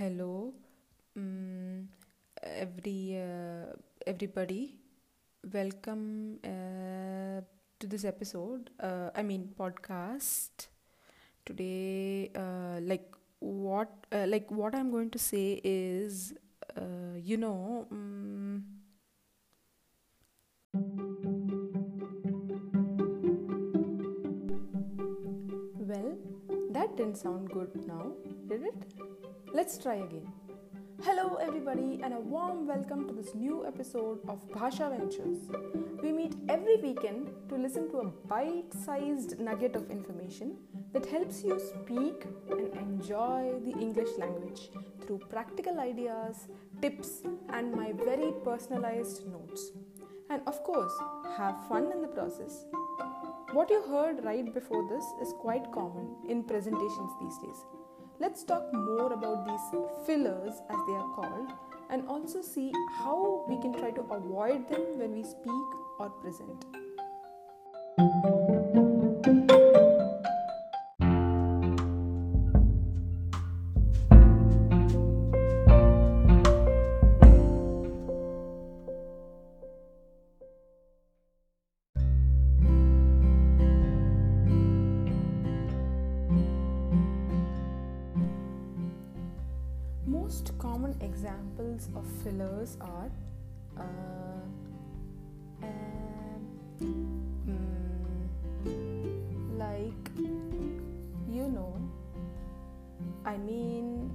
Hello, um, every uh, everybody. Welcome uh, to this episode. Uh, I mean podcast. Today, uh, like what, uh, like what I'm going to say is, uh, you know, um, well, that didn't sound good now, did it? Let's try again. Hello, everybody, and a warm welcome to this new episode of Bhasha Ventures. We meet every weekend to listen to a bite sized nugget of information that helps you speak and enjoy the English language through practical ideas, tips, and my very personalized notes. And of course, have fun in the process. What you heard right before this is quite common in presentations these days. Let's talk more about these fillers, as they are called, and also see how we can try to avoid them when we speak or present. Common examples of fillers are uh, mm, like you know, I mean,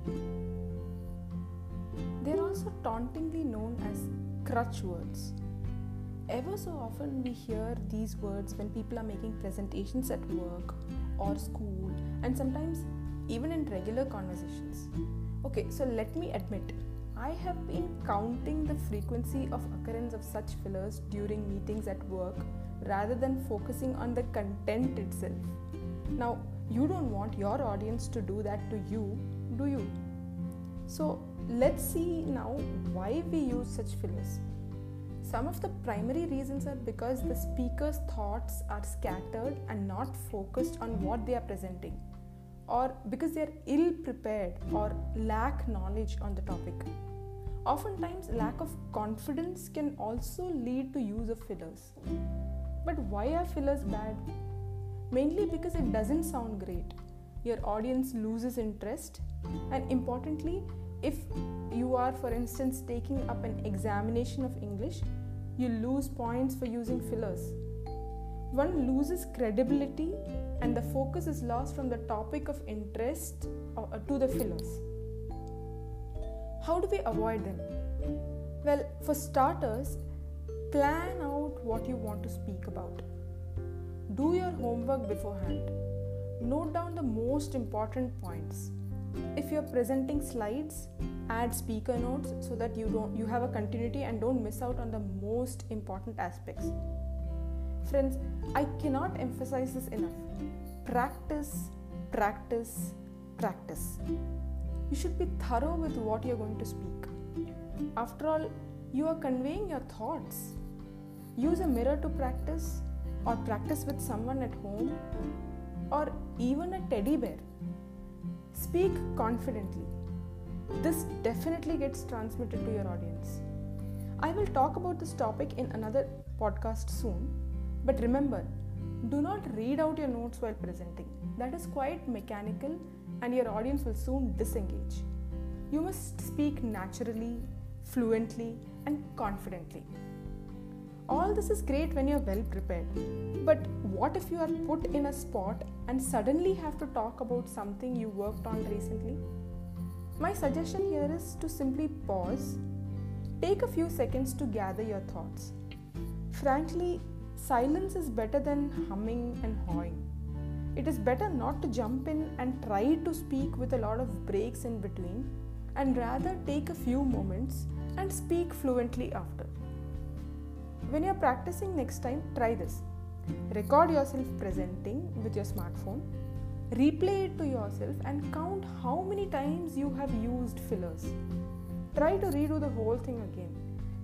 they're also tauntingly known as crutch words. Ever so often, we hear these words when people are making presentations at work or school, and sometimes even in regular conversations. Okay, so let me admit, I have been counting the frequency of occurrence of such fillers during meetings at work rather than focusing on the content itself. Now, you don't want your audience to do that to you, do you? So, let's see now why we use such fillers. Some of the primary reasons are because the speaker's thoughts are scattered and not focused on what they are presenting or because they are ill prepared or lack knowledge on the topic. Oftentimes, lack of confidence can also lead to use of fillers. But why are fillers bad? Mainly because it doesn't sound great. Your audience loses interest, and importantly, if you are, for instance, taking up an examination of English, you lose points for using fillers. One loses credibility and the focus is lost from the topic of interest uh, to the fillers. How do we avoid them? Well, for starters, plan out what you want to speak about. Do your homework beforehand. Note down the most important points. If you're presenting slides, add speaker notes so that you don't you have a continuity and don't miss out on the most important aspects. Friends, I cannot emphasize this enough. Practice, practice, practice. You should be thorough with what you're going to speak. After all, you are conveying your thoughts. Use a mirror to practice, or practice with someone at home, or even a teddy bear. Speak confidently. This definitely gets transmitted to your audience. I will talk about this topic in another podcast soon, but remember, do not read out your notes while presenting. That is quite mechanical and your audience will soon disengage. You must speak naturally, fluently, and confidently. All this is great when you're well prepared. But what if you are put in a spot and suddenly have to talk about something you worked on recently? My suggestion here is to simply pause, take a few seconds to gather your thoughts. Frankly, silence is better than humming and hawing. It is better not to jump in and try to speak with a lot of breaks in between and rather take a few moments and speak fluently after. When you're practicing next time, try this. Record yourself presenting with your smartphone, replay it to yourself, and count how many times you have used fillers. Try to redo the whole thing again.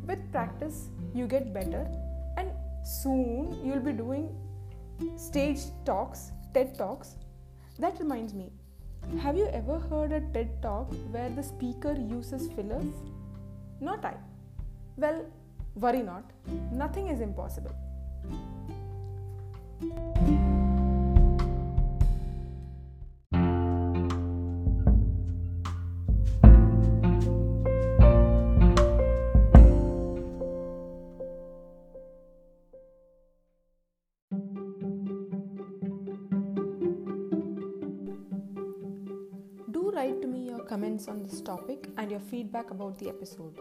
With practice, you get better, soon you'll be doing stage talks, TED Talks. That reminds me, Have you ever heard a TED talk where the speaker uses fillers? Not I. Well, worry not, nothing is impossible. Write to me your comments on this topic and your feedback about the episode.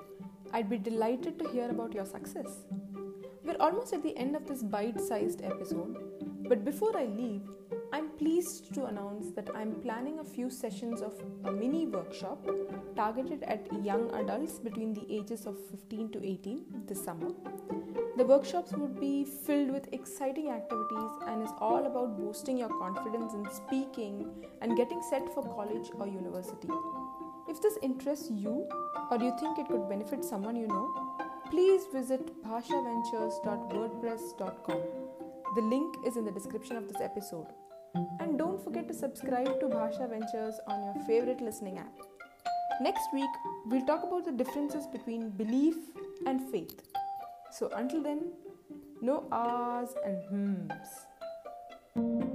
I'd be delighted to hear about your success. We're almost at the end of this bite sized episode, but before I leave, I'm pleased to announce that I'm planning a few sessions of a mini workshop targeted at young adults between the ages of 15 to 18 this summer. The workshops would be filled with exciting activities and is all about boosting your confidence in speaking and getting set for college or university. If this interests you or you think it could benefit someone you know, please visit bhashaventures.wordpress.com. The link is in the description of this episode. And don't forget to subscribe to Bhasha Ventures on your favorite listening app. Next week, we'll talk about the differences between belief and faith. So until then, no ahs and hmms.